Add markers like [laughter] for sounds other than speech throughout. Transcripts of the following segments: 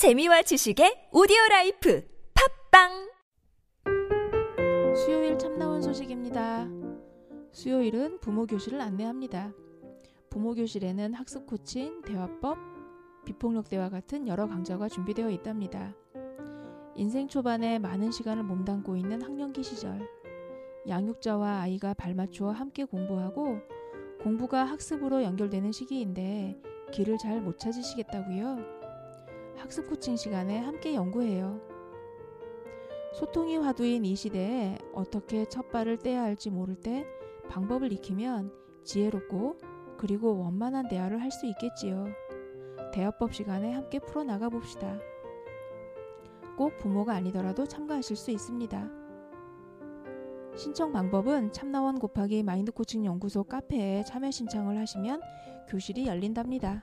재미와 지식의 오디오 life 팟빵 수요일 참나원 소식입니다. 수요일은 부모 교실을 안내합니다. 부모 교실에는 학습 코칭, 대화법, 비폭력 대화 같은 여러 강좌가 준비되어 있답니다. 인생 초반에 많은 시간을 몸담고 있는 학령기 시절, 양육자와 아이가 발맞추어 함께 공부하고 공부가 학습으로 연결되는 시기인데 길을 잘 못 찾으시겠다고요? 학습 코칭 시간에 함께 연구해요. 소통이 화두인 이 시대에 어떻게 첫 발을 떼야 할지 모를 때 방법을 익히면 지혜롭고 그리고 원만한 대화를 할 수 있겠지요. 대화법 시간에 함께 풀어나가 봅시다. 꼭 부모가 아니더라도 참가하실 수 있습니다. 신청 방법은 참나원 곱하기 마인드 코칭 연구소 카페에 참여 신청을 하시면 교실이 열린답니다.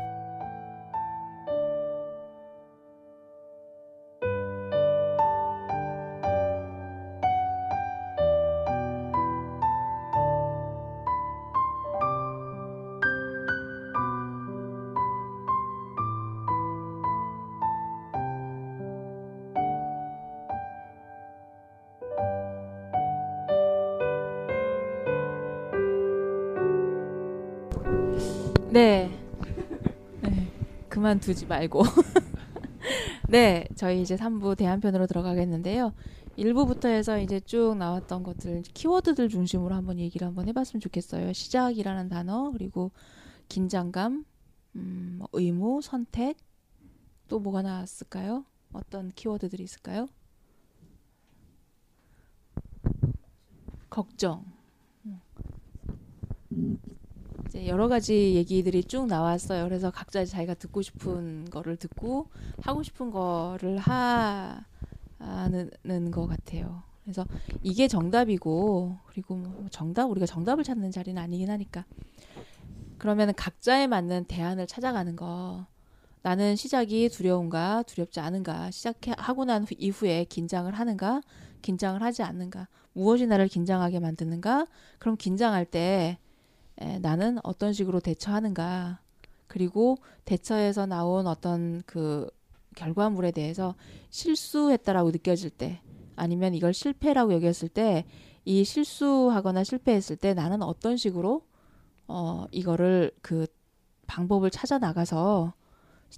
그만두지 말고. [laughs] 네, 저희 이제 3부 대한편으로 들어가겠는데요. 1부부터 해서 이제 쭉 나왔던 것들, 키워드들 중심으로 한번 얘기를 한번 해봤으면 좋겠어요. 시작이라는 단어, 그리고 긴장감, 음, 뭐 의무, 선택, 또 뭐가 나왔을까요? 어떤 키워드들이 있을까요? 걱정. 이제 여러 가지 얘기들이 쭉 나왔어요. 그래서 각자 자기가 듣고 싶은 거를 듣고 하고 싶은 거를 하는 것 같아요. 그래서 이게 정답이고 그리고 뭐 정답 우리가 정답을 찾는 자리는 아니긴 하니까 그러면 각자에 맞는 대안을 찾아가는 거. 나는 시작이 두려운가 두렵지 않은가 시작하고 난 이후에 긴장을 하는가 긴장을 하지 않는가 무엇이 나를 긴장하게 만드는가 그럼 긴장할 때 에, 나는 어떤 식으로 대처하는가. 그리고 대처에서 나온 어떤 그 결과물에 대해서 실수했다라고 느껴질 때 아니면 이걸 실패라고 여겼을 때 이 실수하거나 실패했을 때 나는 어떤 식으로 어 이거를 그 방법을 찾아 나가서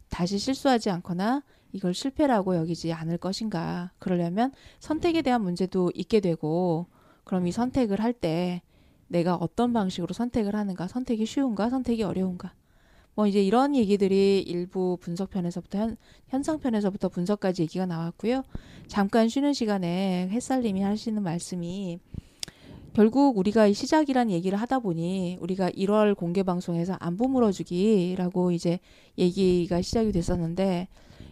다시 실수하지 않거나 이걸 실패라고 여기지 않을 것인가. 그러려면 선택에 대한 문제도 있게 되고 그럼 이 선택을 할 때 내가 어떤 방식으로 선택을 하는가, 선택이 쉬운가, 선택이 어려운가. 뭐 이제 이런 얘기들이 일부 분석편에서부터 현, 현상편에서부터 분석까지 얘기가 나왔고요. 잠깐 쉬는 시간에 햇살님이 하시는 말씀이 결국 우리가 이 시작이란 얘기를 하다 보니 우리가 1월 공개 방송에서 안 보 물어주기라고 이제 얘기가 시작이 됐었는데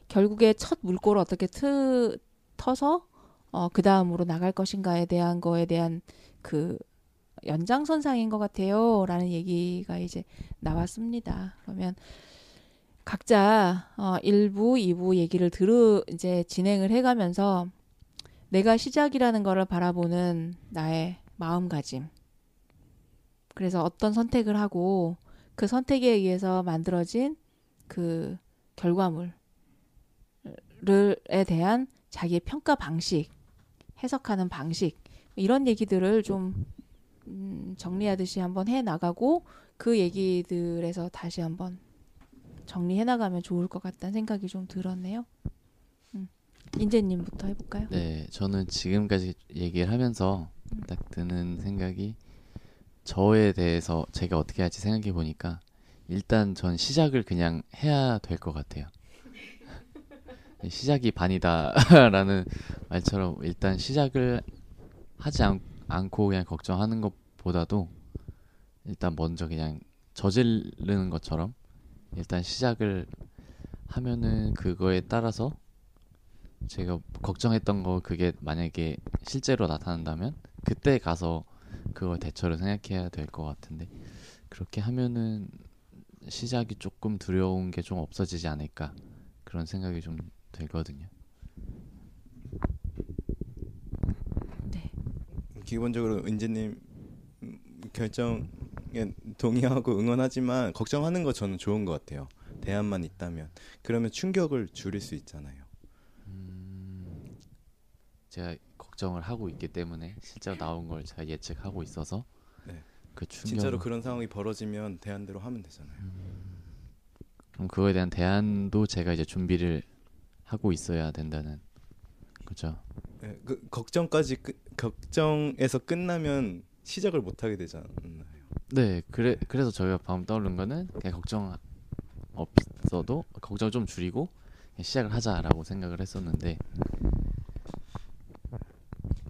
결국에 첫 물꼬를 어떻게 트, 터서 어, 그 다음으로 나갈 것인가에 대한 거에 대한 그 연장선상인 것 같아요. 라는 얘기가 이제 나왔습니다. 그러면 각자 어 1부, 2부 얘기를 들으 이제 진행을 해 가면서 내가 시작이라는 거를 바라보는 나의 마음가짐. 그래서 어떤 선택을 하고 그 선택에 의해서 만들어진 그 결과물에 대한 자기의 평가 방식, 해석하는 방식 이런 얘기들을 좀 음, 정리하듯이 한번 해 나가고 그 얘기들에서 다시 한번 정리해 나가면 좋을 것 같다는 생각이 좀 들었네요. 음. 인재님부터 해볼까요? 네, 저는 지금까지 얘기를 하면서 음. 딱 드는 생각이 저에 대해서 제가 어떻게 할지 생각해 보니까 일단 전 시작을 그냥 해야 될 것 같아요. [laughs] 시작이 반이다라는 말처럼 일단 시작을 하지 않, 않고 그냥 걱정하는 것보다도 일단 먼저 그냥 저지르는 것처럼 일단 시작을 하면은 그거에 따라서 제가 걱정했던 거 그게 만약에 실제로 나타난다면 그때 가서 그걸 대처를 생각해야 될 것 같은데 그렇게 하면은 시작이 조금 두려운 게 좀 없어지지 않을까 그런 생각이 좀 들거든요. 네. 기본적으로 은재님 음, 결정에 동의하고 응원하지만 걱정하는 거 저는 좋은 것 같아요. 대안만 있다면 그러면 충격을 줄일 수 있잖아요. 음, 제가 걱정을 하고 있기 때문에 실제로 나온 걸 제가 예측하고 있어서 네. 그 충격 진짜로 그런 상황이 벌어지면 대안대로 하면 되잖아요. 그럼 그거에 대한 대안도 제가 이제 준비를 하고 있어야 된다는 그죠. 네, 그 걱정까지 끝, 걱정에서 끝나면 시작을 못 하게 되잖아요. 네, 그래 그래서 저희가 방금 떠오른 거는 그냥 걱정 없어도 걱정을 좀 줄이고 그냥 시작을 하자라고 생각을 했었는데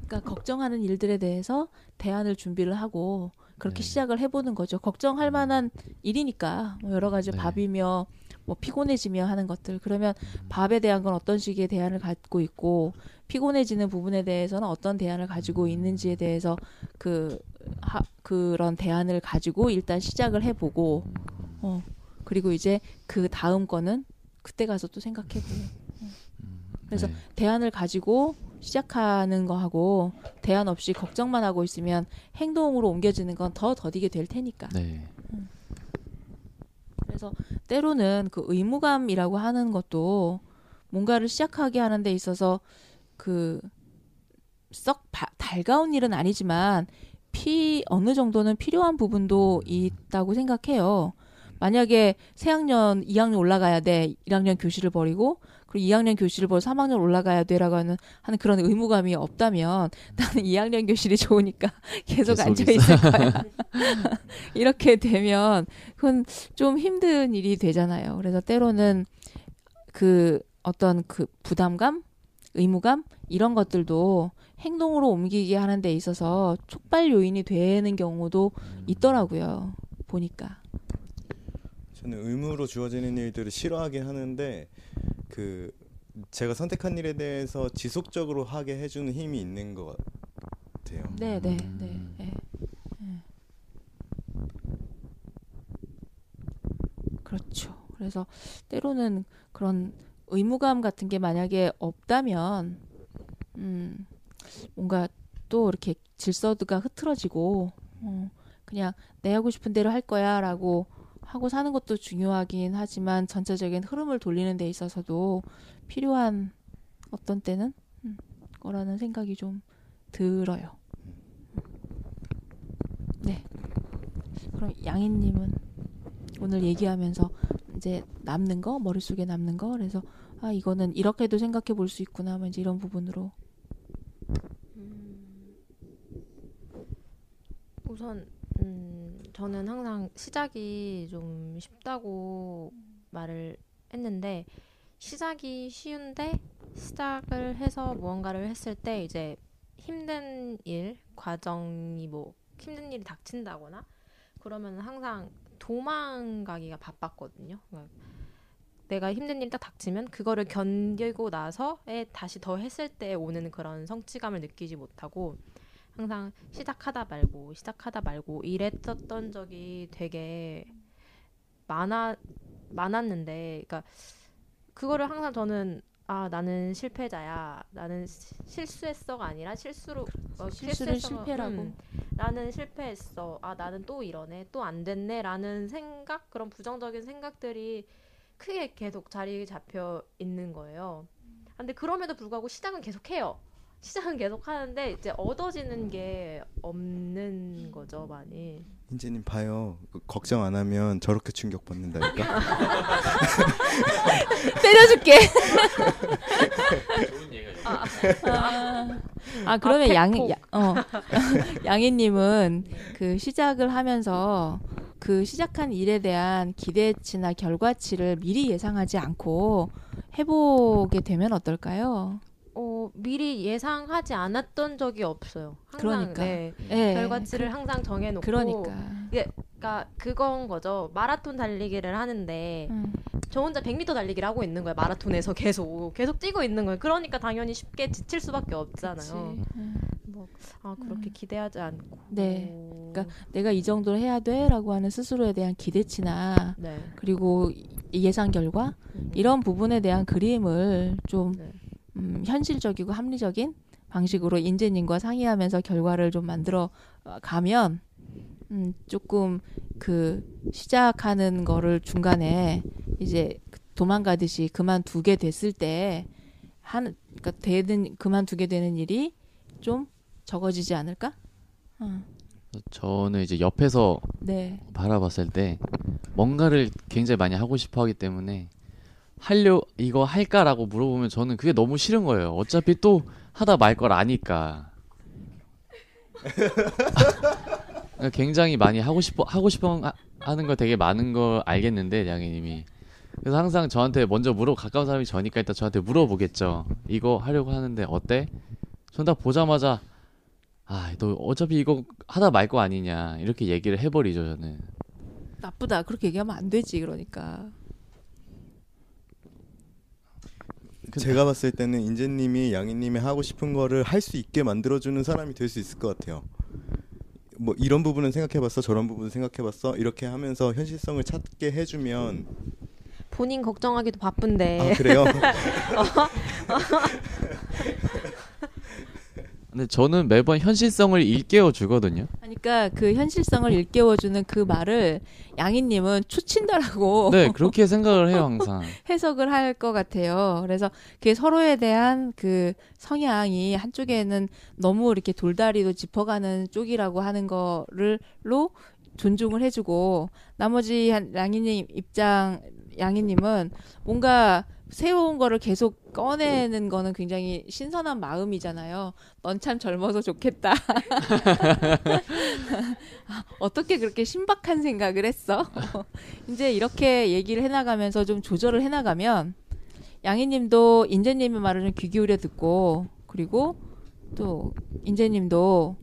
그러니까 걱정하는 일들에 대해서 대안을 준비를 하고 그렇게 네. 시작을 해보는 거죠. 걱정할 음. 만한 일이니까 뭐 여러 가지 네. 밥이며 뭐 피곤해지며 하는 것들 그러면 음. 밥에 대한 건 어떤 식의 대안을 갖고 있고 피곤해지는 부분에 대해서는 어떤 대안을 가지고 있는지에 대해서 그 하, 그런 대안을 가지고 일단 시작을 해보고 어 그리고 이제 그 다음 거는 그때 가서 또 생각해보고 그래서 네. 대안을 가지고 시작하는 거하고 대안 없이 걱정만 하고 있으면 행동으로 옮겨지는 건 더 더디게 될 테니까. 네. 그래서 때로는 그 의무감이라고 하는 것도 뭔가를 시작하게 하는 데 있어서 그썩 달가운 일은 아니지만 피 어느 정도는 필요한 부분도 있다고 생각해요. 만약에 새학년 2학년 올라가야 돼. 1학년 교실을 버리고 그리고 2학년 교실을 버리고 3학년 올라가야 돼라고 하는 하는 그런 의무감이 없다면 나는 2학년 교실이 좋으니까 [laughs] 계속 계속 앉아 있을 거야. [laughs] [laughs] 이렇게 되면 그건 좀 힘든 일이 되잖아요. 그래서 때로는 그 어떤 그 부담감, 의무감 이런 것들도 행동으로 옮기게 하는 데 있어서 촉발 요인이 되는 경우도 있더라고요. 보니까. 저는 의무로 주어지는 일들을 싫어하긴 하는데 그 제가 선택한 일에 대해서 지속적으로 하게 해주는 힘이 있는 것 같아요. 네, 네, 음. 네. 네. 네. 그렇죠. 그래서 때로는 그런 의무감 같은 게 만약에 없다면 음 뭔가 또 이렇게 질서가 흐트러지고 어, 그냥 내 하고 싶은 대로 할 거야라고 하고 사는 것도 중요하긴 하지만 전체적인 흐름을 돌리는 데 있어서도 필요한 어떤 때는 음, 거라는 생각이 좀 들어요. 네. 그럼 양희님은 오늘 얘기하면서 이제 남는 거 머릿속에 남는 거 그래서 아 이거는 이렇게도 생각해 볼 수 있구나 뭐 이제 이런 부분으로 음, 우선 음, 저는 항상 시작이 좀 쉽다고 말을 했는데 시작이 쉬운데 시작을 해서 무언가를 했을 때 이제 힘든 일 과정이 뭐 힘든 일이 닥친다거나 그러면 항상 도망가기가 바빴거든요. 그러니까 내가 힘든 일이 딱 닥치면 그거를 견디고 나서에 다시 더 했을 때 오는 그런 성취감을 느끼지 못하고 항상 시작하다 말고 시작하다 말고 이랬었던 적이 되게 많아 많았는데 그러니까 그거를 항상 저는 아 나는 실패자야 나는 시- 실수했어가 아니라 실수로 어, 실수를 실수했어가- 실패라고. 음, 나는 실패했어 아 나는 또 이러네 또 안 됐네라는 생각 그런 부정적인 생각들이 크게 계속 자리에 잡혀 있는 거예요. 근데 그럼에도 불구하고 시작은 계속해요. 시작은 계속 하는데 이제 얻어지는 게 없는 거죠 많이. 인재님 봐요. 그 걱정 안 하면 저렇게 충격 받는다니까. [laughs] 때려줄게. 아, 아 그러면 아, 양, 팩폭. 야, 어, [laughs] 양희님은 그 시작을 하면서 그 시작한 일에 대한 기대치나 결과치를 미리 예상하지 않고 해보게 되면 어떨까요? 어 미리 예상하지 않았던 적이 없어요. 항상 그러니까. 네, 네, 결과치를 항상 정해놓고. 그러니까. 그러니까 그건 거죠. 마라톤 달리기를 하는데 음. 저 혼자 100m 달리기를 하고 있는 거예요. 마라톤에서 계속 계속 뛰고 있는 거예요. 그러니까 당연히 쉽게 지칠 수밖에 없잖아요. 음. 뭐, 아 그렇게 기대하지 않고. 네. 그러니까 내가 이 정도로 해야 돼라고 하는 스스로에 대한 기대치나 네. 그리고 이 예상 결과 이런 부분에 대한 그림을 좀 네. 음, 현실적이고 합리적인 방식으로 인재님과 상의하면서 결과를 좀 만들어 어, 가면 음, 조금 그 시작하는 거를 중간에 이제 도망가듯이 그만두게 됐을 때 하는 그러니까 되는 그만두게 되는 일이 좀 적어지지 않을까? 어, 저는 이제 옆에서 네. 바라봤을 때 뭔가를 굉장히 많이 하고 싶어 하기 때문에 하려 이거 할까라고 물어보면 저는 그게 너무 싫은 거예요. 어차피 또 하다 말 걸 아니까. [laughs] 굉장히 많이 하고 싶어 하고 싶어 하- 하는 거 되게 많은 걸 알겠는데 양희님이 그래서 항상 저한테 먼저 물어 가까운 사람이 저니까 일단 저한테 물어보겠죠. 이거 하려고 하는데 어때? 전 딱 보자마자 아, 너 어차피 이거 하다 말 거 아니냐 이렇게 얘기를 해버리죠 저는. 나쁘다. 그렇게 얘기하면 안 되지. 그러니까. 제가 봤을 때는 인재님이 양희님이 하고 싶은 거를 할 수 있게 만들어주는 사람이 될 수 있을 것 같아요. 뭐 이런 부분은 생각해봤어, 저런 부분은 생각해봤어 이렇게 하면서 현실성을 찾게 해주면 본인 걱정하기도 바쁜데. 아 그래요? [laughs] [laughs] 근데 저는 매번 현실성을 일깨워 주거든요. 그러니까 그 현실성을 일깨워 주는 그 말을 양희님은 초친다라고 네, 그렇게 생각을 해요 항상. [laughs] 해석을 할 것 같아요. 그래서 그 서로에 대한 그 성향이 한쪽에는 너무 이렇게 돌다리도 짚어가는 쪽이라고 하는 거를로 존중을 해주고 나머지 한 양희님 입장 양희님은 뭔가 새로운 거를 계속 꺼내는 거는 굉장히 신선한 마음이잖아요. 넌 참 젊어서 좋겠다. 아, [laughs] 어떻게 그렇게 신박한 생각을 했어? [laughs] 이제 이렇게 얘기를 해나가면서 좀 조절을 해나가면 양희님도 인재님의 말을 좀 귀 기울여 듣고 그리고 또 인재님도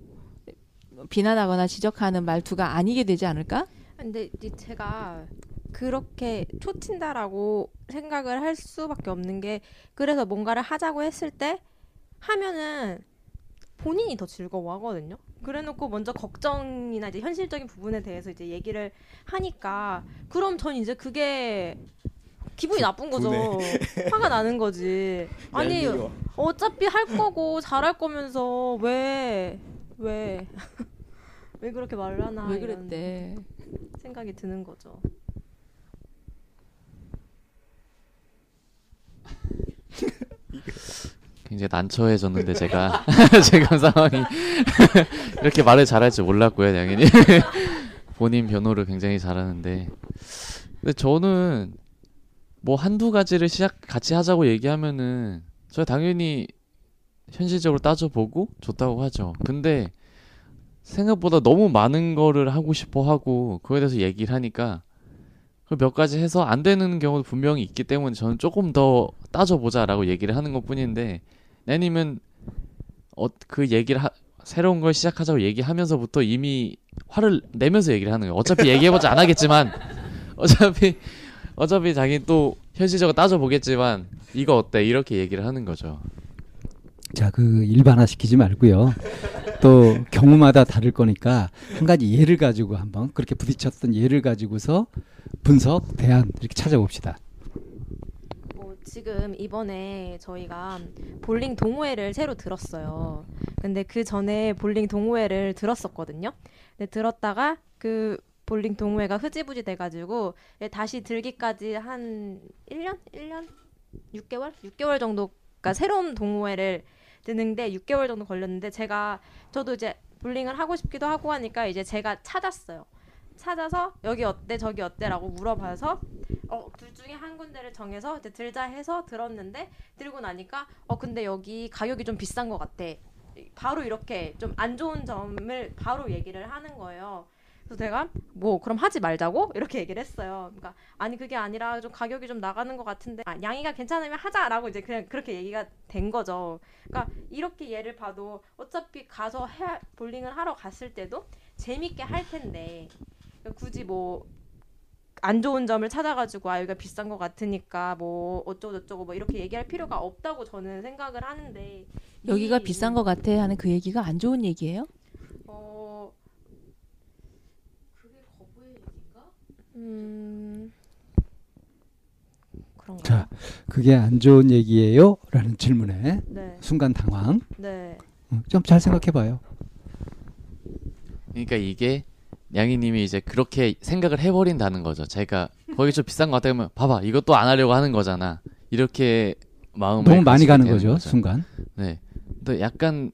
비난하거나 지적하는 말투가 아니게 되지 않을까? 근데 이제 제가 그렇게 초친다라고 생각을 할 수밖에 없는 게 그래서 뭔가를 하자고 했을 때 하면은 본인이 더 즐거워하거든요. 그래놓고 먼저 걱정이나 이제 현실적인 부분에 대해서 이제 얘기를 하니까 그럼 전 이제 그게 기분이 나쁜 거죠. [laughs] 화가 나는 거지. 아니 얄미워. 어차피 할 거고 잘할 거면서 왜 왜, [laughs] 왜 그렇게 말을 하나 왜 그랬대? 생각이 드는 거죠. 굉장히 난처해졌는데 제가 [laughs] 지금 상황이 [laughs] 이렇게 말을 잘할 줄 몰랐고요, 당연히 [laughs] 본인 변호를 굉장히 잘하는데 근데 저는 뭐 한두 가지를 시작 같이 하자고 얘기하면은 저 당연히 현실적으로 따져보고 좋다고 하죠. 근데 생각보다 너무 많은 거를 하고 싶어 하고 그거에 대해서 얘기를 하니까 그 몇 가지 해서 안 되는 경우도 분명히 있기 때문에 저는 조금 더 따져보자라고 얘기를 하는 것 뿐인데 내님은 어, 그 얘기를 하, 새로운 걸 시작하자고 얘기하면서부터 이미 화를 내면서 얘기를 하는 거예요. 어차피 얘기해보자 안 하겠지만 [laughs] 어차피 어차피 자기 또 현실적으로 따져보겠지만 이거 어때 이렇게 얘기를 하는 거죠. 자, 그 일반화 시키지 말고요. 또 경우마다 다를 거니까 한 가지 예를 가지고 한번 그렇게 부딪혔던 예를 가지고서 분석, 대안 이렇게 찾아봅시다. 뭐 지금 이번에 저희가 볼링 동호회를 새로 들었어요. 근데 그 전에 볼링 동호회를 들었었거든요. 근데 들었다가 그 볼링 동호회가 흐지부지 돼가지고 다시 들기까지 한 1년? 1년? 6개월? 6개월 정도, 그러니까 새로운 동호회를 드는데 6개월 정도 걸렸는데 제가 저도 이제 볼링을 하고 싶기도 하고 하니까 이제 제가 찾았어요. 찾아서 여기 어때 저기 어때라고 물어봐서 어, 둘 중에 한 군데를 정해서 이제 들자 해서 들었는데 들고 나니까 어 근데 여기 가격이 좀 비싼 것 같아. 바로 이렇게 좀 안 좋은 점을 바로 얘기를 하는 거예요. 그래서 제가 뭐 그럼 하지 말자고 이렇게 얘기를 했어요. 그러니까 아니 그게 아니라 좀 가격이 좀 나가는 것 같은데 아, 양이가 괜찮으면 하자라고 이제 그냥 그렇게 얘기가 된 거죠. 그러니까 이렇게 예를 봐도 어차피 가서 해, 볼링을 하러 갔을 때도 재밌게 할 텐데 그러니까 굳이 뭐 안 좋은 점을 찾아가지고 아 여기가 비싼 것 같으니까 뭐 어쩌고 저쩌고 뭐 이렇게 얘기할 필요가 없다고 저는 생각을 하는데 여기가 이- 비싼 것 같아 하는 그 얘기가 안 좋은 얘기예요? 어 음 그런가요? 자, 그게 안 좋은 얘기예요? 라는 질문에 네, 순간 당황. 네, 좀 잘 생각해 봐요. 그러니까 이게 양이님이 이제 그렇게 생각을 해버린다는 거죠. 제가 거기 좀 비싼 것 같다 그러면 봐봐 이것도 안 하려고 하는 거잖아. 이렇게 마음을 너무 많이 가는 되는 거죠, 순간. 네. 또 약간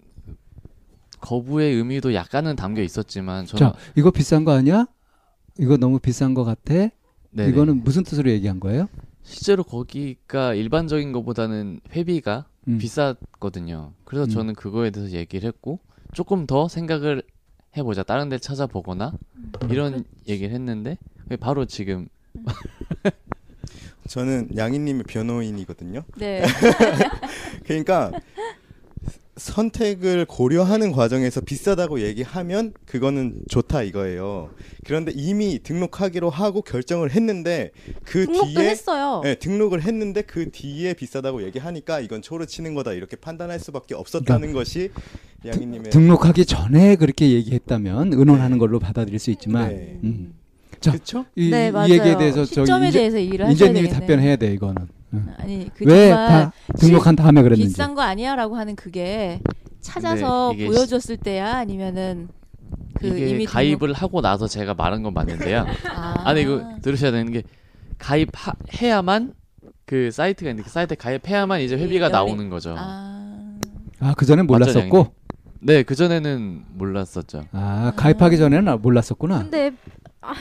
거부의 의미도 약간은 담겨 있었지만 저는 자, 이거 비싼 거 아니야? 이거 너무 비싼 거 같아? 네네. 이거는 무슨 뜻으로 얘기한 거예요? 실제로 거기가 일반적인 것보다는 회비가 음. 비쌌거든요. 그래서 음. 저는 그거에 대해서 얘기를 했고 조금 더 생각을 해보자. 다른 데 찾아보거나 이런 얘기를 했는데 바로 지금 [laughs] 저는 양희님의 변호인이거든요. 네. [laughs] 그러니까 선택을 고려하는 과정에서 비싸다고 얘기하면 그거는 좋다 이거예요. 그런데 이미 등록하기로 하고 결정을 했는데 그 등록도 뒤에 했어요. 네, 등록을 했는데 그 뒤에 비싸다고 얘기하니까 이건 초를 치는 거다 이렇게 판단할 수밖에 없었다는 것이 양희님의 등록하기 전에 그렇게 얘기했다면 의논하는 걸로 받아들일 수 있지만 네. 음. 자, 그렇죠? 이, 네, 이. 얘기에 대해서 저기 시점에 인제, 대해서 얘기를 하셔야 되겠네. 답변해야 돼 이거는. 응. 아니 그왜 정말 다 등록한 다음에 그랬는지. 비싼 거 아니야라고 하는 그게 찾아서 이게 보여줬을 때야 아니면은 그 이게 이미 가입을 하고 나서 제가 말한 건 맞는데요. 등록- [laughs] 아. 아니 이거 들으셔야 되는 게 가입해야만 그 사이트가 있는데 그 사이트에 가입해야만 이제 회비가 나오는 거죠. 아. 아, 그 전에 몰랐었고. 네, 그 전에는 몰랐었죠. 아, 가입하기 전에는 몰랐었구나. 근데 아,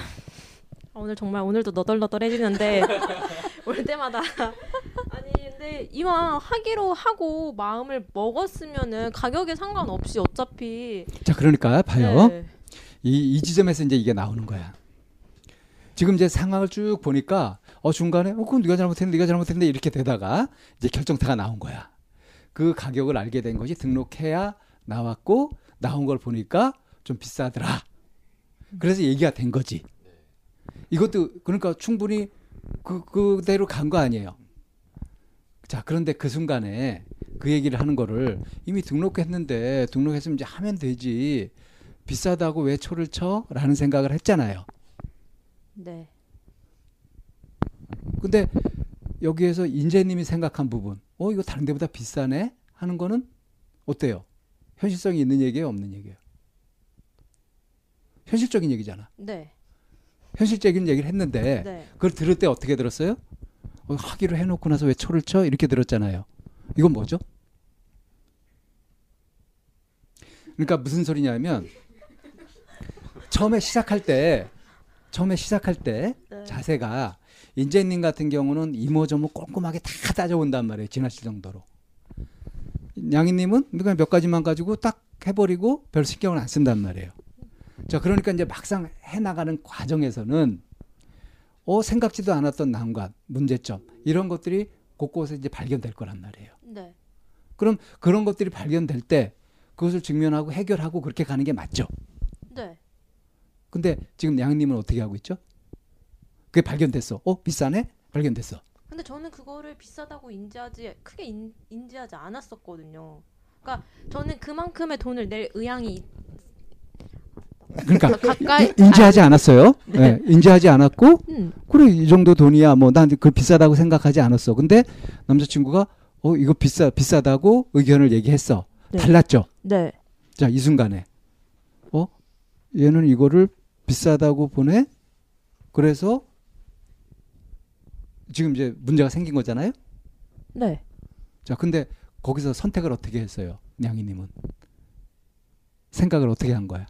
오늘 정말 오늘도 너덜너덜해지는데 [laughs] 올 때마다 근데 이왕 하기로 하고 마음을 먹었으면은 가격에 상관없이 어차피 자, 그러니까 봐요. 네. 이, 이 지점에서 이제 이게 나오는 거야. 지금 이제 상황을 쭉 보니까 어 중간에 어 그건 네가 잘못했는데 네가 잘못했는데 이렇게 되다가 이제 결정타가 나온 거야. 그 가격을 알게 된 것이 등록해야 나왔고 나온 걸 보니까 좀 비싸더라. 그래서 얘기가 된 거지. 이것도 그러니까 충분히 그 그대로 간 거 아니에요. 자 그런데 그 순간에 그 얘기를 하는 거를 이미 등록했는데 등록했으면 이제 하면 되지. 비싸다고 왜 초를 쳐? 라는 생각을 했잖아요. 네. 근데 여기에서 인재님이 생각한 부분, 어, 이거 다른 데보다 비싸네? 하는 거는 어때요? 현실성이 있는 얘기예요? 없는 얘기예요? 현실적인 얘기잖아. 네. 현실적인 얘기를 했는데, 네. 그걸 들을 때 어떻게 들었어요? 어, 하기로 해놓고 나서 왜 초를 쳐? 이렇게 들었잖아요. 이건 뭐죠? 그러니까 무슨 소리냐면, 처음에 시작할 때, 처음에 시작할 때, 네. 자세가 인재님 같은 경우는 이모저모 꼼꼼하게 다 따져본단 말이에요. 지나칠 정도로. 양희님은 그냥 몇 가지만 가지고 딱 해버리고 별 신경을 안 쓴단 말이에요. 자, 그러니까 이제 막상 해나가는 과정에서는 어, 생각지도 않았던 난관, 문제점, 이런 것들이 곳곳에 이제 발견될 거란 말이에요. 네. 그럼 그런 것들이 발견될 때 그것을 직면하고 해결하고 그렇게 가는 게 맞죠. 네. 근데 지금 양희님은 어떻게 하고 있죠? 그게 발견됐어. 어, 비싸네? 발견됐어. 근데 저는 그거를 비싸다고 인지하지 크게 인, 인지하지 않았었거든요. 그러니까 저는 그만큼의 돈을 낼 의향이 있- 그러니까 가까이 인- 인지하지 않았어요. 네. 인지하지 않았고 음, 그래 이 정도 돈이야 뭐 난 그 비싸다고 생각하지 않았어. 근데 남자친구가 어 이거 비싸 비싸다고 의견을 얘기했어. 네. 달랐죠. 네. 자 이 순간에 어 얘는 이거를 비싸다고 보내. 그래서 지금 이제 문제가 생긴 거잖아요. 네. 자 근데 거기서 선택을 어떻게 했어요? 냥이님은 생각을 어떻게 한 거야?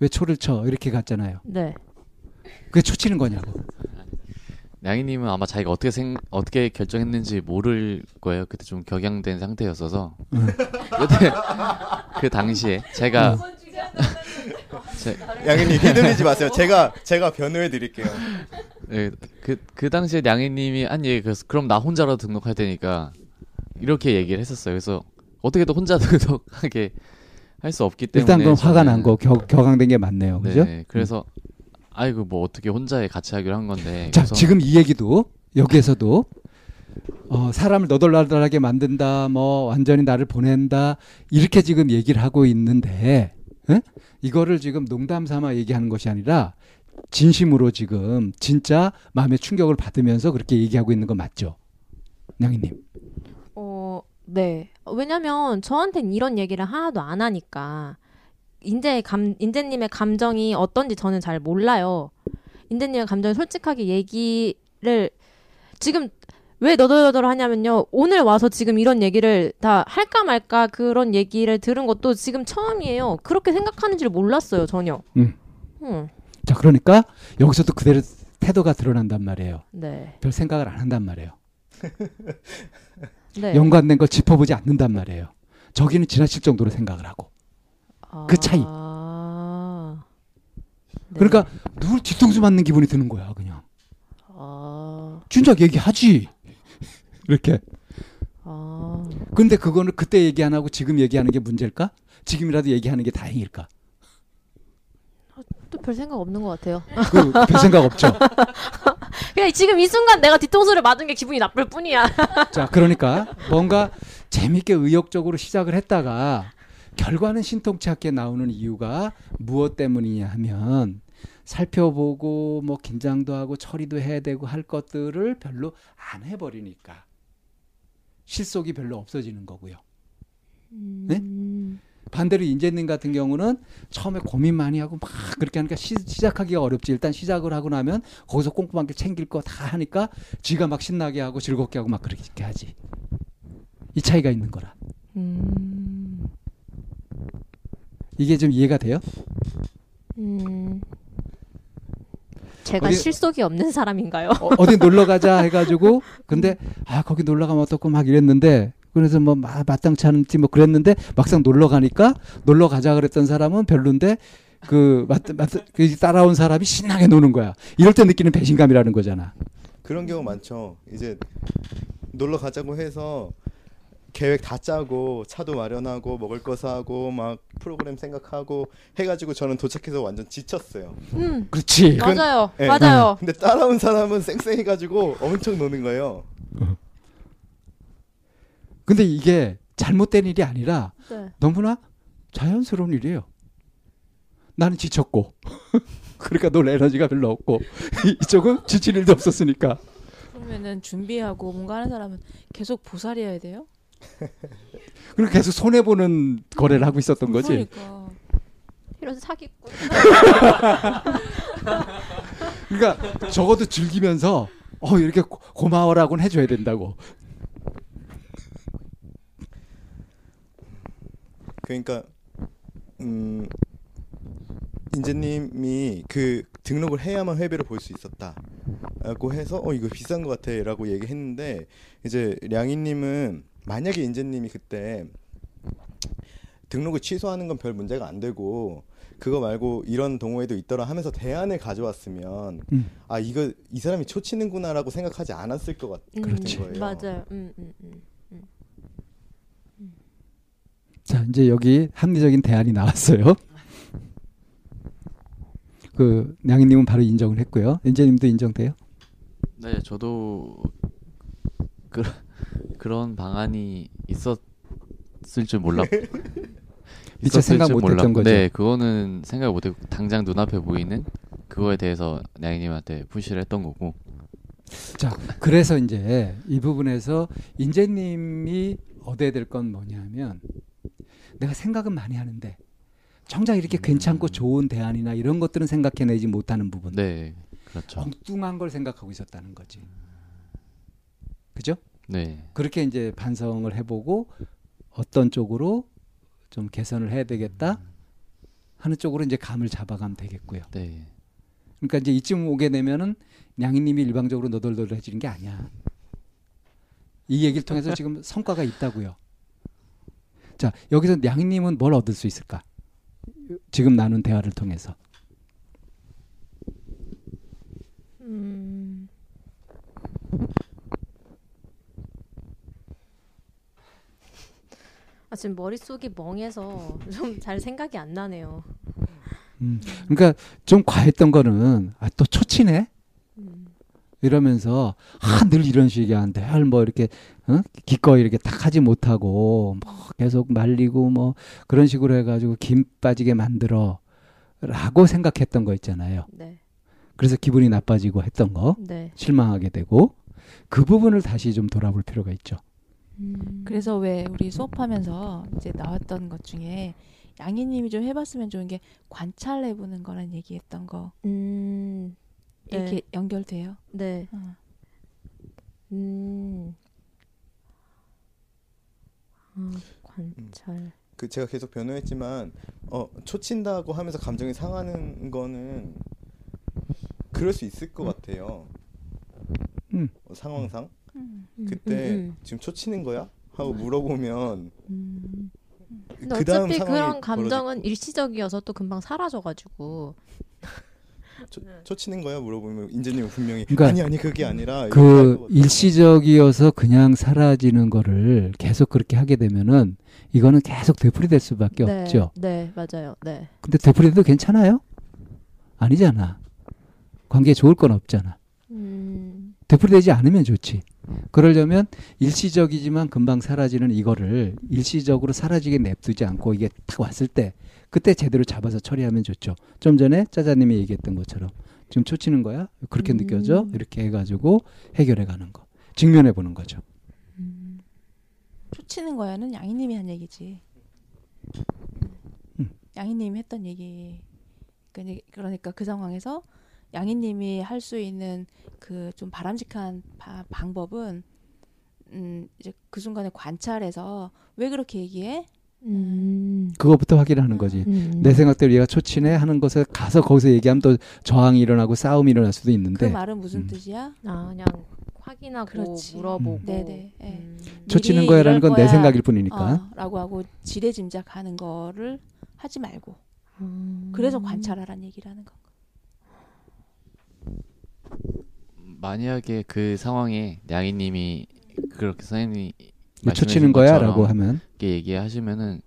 왜 초를 쳐 이렇게 갔잖아요. 네. 그게 초치는 거냐고. 양이님은 아마 자기가 어떻게 생 어떻게 결정했는지 모를 거예요. 그때 좀 격양된 상태였어서 응. 그때 그 당시에 제가 제, 양현님 휘둘리지 마세요. 제가 제가 변호해 드릴게요. 예, 그, 그 당시에 양이님이 한 얘기 그래서 그럼 나 혼자라도 등록할 테니까 이렇게 얘기를 했었어요. 그래서 어떻게든 혼자 [laughs] 등록하게 할 수 없기 때문에 일단 그럼 화가 난 거 격앙된 게 맞네요. 그죠? 네, 그래서 아이고 뭐 어떻게 혼자에 같이 하기로 한 건데 자, 그래서 지금 이 얘기도 여기에서도 어, 사람을 너덜너덜하게 만든다, 뭐 완전히 나를 보낸다 이렇게 지금 얘기를 하고 있는데 에? 이거를 지금 농담 삼아 얘기하는 것이 아니라 진심으로 지금 진짜 마음의 충격을 받으면서 그렇게 얘기하고 있는 거 맞죠, 냥이님? 어, 네. 왜냐면 저한텐 이런 얘기를 하나도 안 하니까 인제 감 인재님의 감정이 어떤지 저는 잘 몰라요. 인재님의 감정을 솔직하게 얘기를 지금 왜 너덜너덜 하냐면요. 오늘 와서 지금 이런 얘기를 다 할까 말까 그런 얘기를 들은 것도 지금 처음이에요. 그렇게 생각하는 줄 몰랐어요, 전혀. 음. 음. 자, 그러니까 여기서도 그대로 태도가 드러난단 말이에요. 네. 별 생각을 안 한단 말이에요. [laughs] 네. 연관된 걸 짚어보지 않는단 말이에요. 저기는 지나칠 정도로 생각을 하고. 그 차이. 아. 네. 그러니까 누굴 뒤통수 맞는 기분이 드는 거야, 그냥. 아. 진작 얘기하지. [laughs] 이렇게. 아. 근데 그거는 그때 얘기 안 하고 지금 얘기하는 게 문제일까? 지금이라도 얘기하는 게 다행일까? 또 별 생각 없는 것 같아요. 그 별 생각 없죠. [laughs] 그냥 지금 이 순간 내가 뒤통수를 맞은 게 기분이 나쁠 뿐이야. [laughs] 자, 그러니까 뭔가 재밌게 의욕적으로 시작을 했다가 결과는 신통치 않게 나오는 이유가 무엇 때문이냐 하면 살펴보고 뭐 긴장도 하고 처리도 해야 되고 할 것들을 별로 안 해버리니까 실속이 별로 없어지는 거고요. 네? 반대로 인재님 같은 경우는 처음에 고민 많이 하고 막 그렇게 하니까 시, 시작하기가 어렵지. 일단 시작을 하고 나면 거기서 꼼꼼하게 챙길 거 다 하니까 쥐가 막 신나게 하고 즐겁게 하고 막 그렇게 하지. 이 차이가 있는 거라. 음. 이게 좀 이해가 돼요? 음. 제가 어디- 실속이 없는 사람인가요? 어, 디 놀러 가자 [laughs] 해가지고 근데 아 거기 놀러 가면 어떻고 막 이랬는데 그래서 뭐 마, 마땅치 않은지 뭐 그랬는데 막상 놀러 가니까 놀러 가자 그랬던 사람은 별론데 그 맞, 맞, 그 따라온 사람이 신나게 노는 거야. 이럴 때 느끼는 배신감이라는 거잖아. 그런 경우 많죠. 이제 놀러 가자고 해서 계획 다 짜고 차도 마련하고 먹을 거 사고 막 프로그램 생각하고 해가지고 저는 도착해서 완전 지쳤어요. 음. 그렇지. 맞아요. 네. 맞아요. 근데 따라온 사람은 쌩쌩해가지고 엄청 노는 거예요. 근데 이게 잘못된 일이 아니라 네. 너무나 자연스러운 일이에요. 나는 지쳤고 [laughs] 그러니까 놀 에너지가 별로 없고 [laughs] 이쪽은 지칠 일도 없었으니까 그러면은 준비하고 뭔가 하는 사람은 계속 보살이어야 돼요? [laughs] 그리고 계속 손해 보는 거래를 하고 있었던 거지. 그러니까 이런 사기꾼. 그러니까 적어도 즐기면서 어 이렇게 고- 고마워라고는 해줘야 된다고. 그러니까 음 인재님이 그 등록을 해야만 회비를 볼 수 있었다라고 해서 어 이거 비싼 것 같아라고 얘기했는데 이제 량이님은 만약에 인재님이 그때 등록을 취소하는 건 별 문제가 안 되고 그거 말고 이런 동호회도 있더라 하면서 대안을 가져왔으면 음. 아 이거 이 사람이 초치는구나라고 생각하지 않았을 것 같은 그렇지. 거예요. 맞아요. 음, 음, 음. 자 이제 여기 합리적인 대안이 나왔어요. 그 냥이님은 바로 인정을 했고요. 인재님도 인정돼요? 네, 저도 그, 그런 방안이 있었을 줄 몰랐. [laughs] 미처 생각 줄 못했던 거죠. 네, 그거는 생각 못했고 당장 눈앞에 보이는 그거에 대해서 냥이님한테 푸시를 했던 거고. 자 그래서 이제 이 부분에서 인재님이 얻어야 될 건 뭐냐면 내가 생각은 많이 하는데 정작 이렇게 괜찮고 좋은 대안이나 이런 것들은 생각해내지 못하는 부분. 네, 그렇죠. 엉뚱한 걸 생각하고 있었다는 거지. 그죠? 네. 그렇게 이제 반성을 해보고 어떤 쪽으로 좀 개선을 해야 되겠다 하는 쪽으로 이제 감을 잡아가면 되겠고요. 네. 그러니까 이제 이쯤 오게 되면은 양희님이 일방적으로 너덜너덜해지는 게 아니야. 이 얘기를 통해서 [laughs] 지금 성과가 있다고요. 자 여기서 양희님은 뭘 얻을 수 있을까? 지금 나눈 대화를 통해서. 음. 아 지금 머릿속이 멍해서 좀 잘 생각이 안 나네요. 음, 그러니까 좀 과했던 거는 아, 또 초치네 음. 이러면서 아, 늘 이런 식이야 늘뭐 이렇게 어? 기꺼이 이렇게 딱 하지 못하고 뭐 계속 말리고 뭐 그런 식으로 해가지고 김 빠지게 만들어라고 생각했던 거 있잖아요. 네. 그래서 기분이 나빠지고 했던 거 네. 실망하게 되고 그 부분을 다시 좀 돌아볼 필요가 있죠. 음. 그래서 왜 우리 수업하면서 이제 나왔던 것 중에 양희님이 좀 해봤으면 좋은 게 관찰해보는 거란 얘기했던 거 음. 네. 이렇게 연결돼요. 네. 어. 음. 아, 관찰. 그 제가 계속 변호했지만 어 초친다고 하면서 감정이 상하는 거는 그럴 수 있을 것 같아요. 음. 어, 상황상 음. 음, 그때 음, 음. 지금 초치는 거야? 하고 물어보면 음. 근데 그다음 어차피 그런 감정은 벌어질 일시적이어서 또 금방 사라져가지고 [laughs] 초, 초치는 거야 물어보면 인재님은 분명히 그러니까 아니 아니 그게 아니라 그. 일시적이어서 그냥 사라지는 거를 계속 그렇게 하게 되면은 이거는 계속 되풀이될 수밖에 네, 없죠. 네, 맞아요. 네. 근데 되풀이돼도 괜찮아요? 아니잖아. 관계에 좋을 건 없잖아. 음. 되풀이되지 않으면 좋지. 그러려면 일시적이지만 금방 사라지는 이거를 일시적으로 사라지게 냅두지 않고 이게 탁 왔을 때 그때 제대로 잡아서 처리하면 좋죠. 좀 전에 짜자님이 얘기했던 것처럼 지금 초치는 거야? 그렇게 음. 느껴져? 이렇게 해가지고 해결해 가는 거. 직면해 보는 거죠. 음. 초치는 거야는 양희님이 한 얘기지. 음. 양희님이 했던 얘기. 그러니- 그러니까 그 상황에서 양희님이 할 수 있는 그 좀 바람직한 바- 방법은 음 이제 그 순간에 관찰해서 왜 그렇게 얘기해? 음. 그거부터 확인하는 거지. 음. 내 생각대로 얘가 초치네 하는 것에 가서 거기서 얘기하면 또 저항이 일어나고 싸움이 일어날 수도 그 있는데 말은 무슨 음. 뜻이야? 아, 그냥 확인하고 그렇지. 물어보고. 음. 네네, 예. 음. 초치는 미리 거야라는 건 내. 생각일 뿐이니까. 어, 라고 하고 지레짐작하는 거를 하지 말고 음. 그래서 관찰하라는 얘기라는 거. 만약에 그 상황에 양이님이 그렇게 선생님이 초치는 거야라고 하면 이렇게 얘기하시면은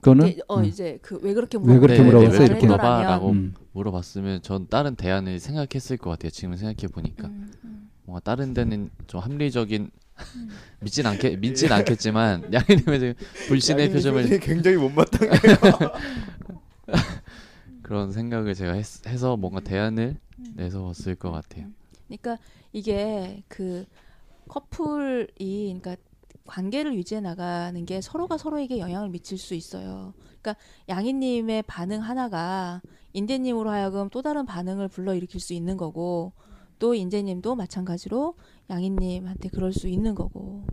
그거는 어 음. 이제 그 왜 그렇게 왜 그렇게 네, 물어봤어? 왜 이렇게. 물어봐라고 음. 물어봤으면 전 다른 대안을 생각했을 것 같아요. 지금 생각해 보니까 음, 음. 뭔가 다른 데는 좀 합리적인 [laughs] 믿진 않겠 믿진 않겠지만 [laughs] 양이님의 지금 불신의 표정을 [laughs] 굉장히 못마땅해. 그런 생각을 제가 했, 해서 뭔가 대안을 음. 내서 왔을 것 같아요. 그러니까 이게 그 커플이 그러니까 관계를 유지해 나가는 게 서로가 서로에게 영향을 미칠 수 있어요. 그러니까 양희님의 반응 하나가 인재님으로 하여금 또 다른 반응을 불러일으킬 수 있는 거고 또 인재님도 마찬가지로 양희님한테 그럴 수 있는 거고.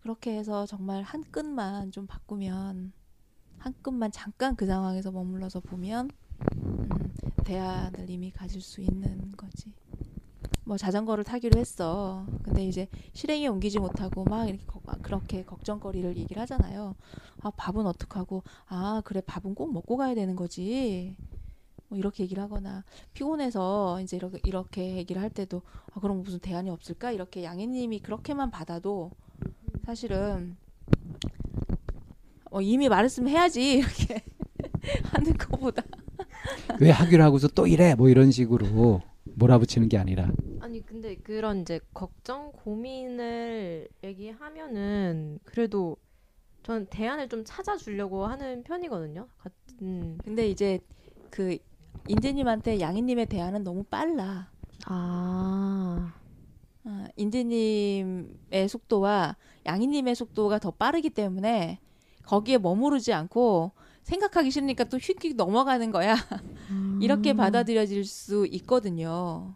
그렇게 해서 정말 한 끈만 좀 바꾸면 한 끈만 잠깐 그 상황에서 머물러서 보면 음, 대안을 이미 가질 수 있는 거지. 뭐 자전거를 타기로 했어. 근데 이제 실행에 옮기지 못하고 막 이렇게 거- 막 그렇게 걱정거리를 얘기를 하잖아요. 아 밥은 어떡하고? 아 그래 밥은 꼭 먹고 가야 되는 거지. 뭐 이렇게 얘기를 하거나 피곤해서 이제 이렇게 이렇게 얘기를 할 때도 아 그럼 무슨 대안이 없을까? 이렇게 양해님이 그렇게만 받아도 사실은 어, 이미 말했으면 해야지 [laughs] 이렇게 하는 것보다 왜 하기로 하고서 또 이래 뭐 이런 식으로 몰아붙이는 게 아니라 아니 근데 그런 이제 걱정 고민을 얘기하면은 그래도 전 대안을 좀 찾아주려고 하는 편이거든요. 같- 음. 근데 이제 그 인재님한테 양희님의 대안은 너무 빨라. 아. 어, 인재님의 속도와 양희님의 속도가 더 빠르기 때문에 거기에 머무르지 않고 생각하기 싫으니까 또 휙휙 넘어가는 거야. [laughs] 음. 이렇게 받아들여질 수 있거든요.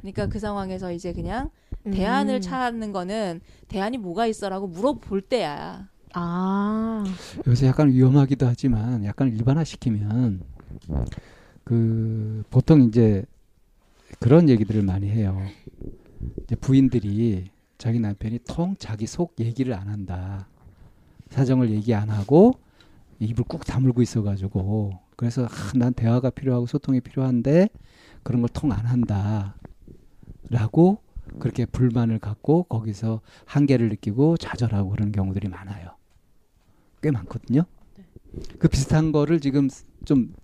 그러니까 그 상황에서 이제 그냥 대안을 음. 찾는 거는 대안이 뭐가 있어라고 물어볼 때야. 아. 요새 약간 위험하기도 하지만 약간 일반화시키면 그 보통 이제 그런 얘기들을 많이 해요. 이제 부인들이 자기 남편이 통 자기 속 얘기를 안 한다. 사정을 얘기 안 하고 입을 꾹 다물고 있어가지고 그래서 아, 난 대화가 필요하고 소통이 필요한데 그런 걸 통 안 한다라고 그렇게 불만을 갖고 거기서 한계를 느끼고 좌절하고 그런 경우들이 많아요. 꽤 많거든요. 그 비슷한 거를 지금 좀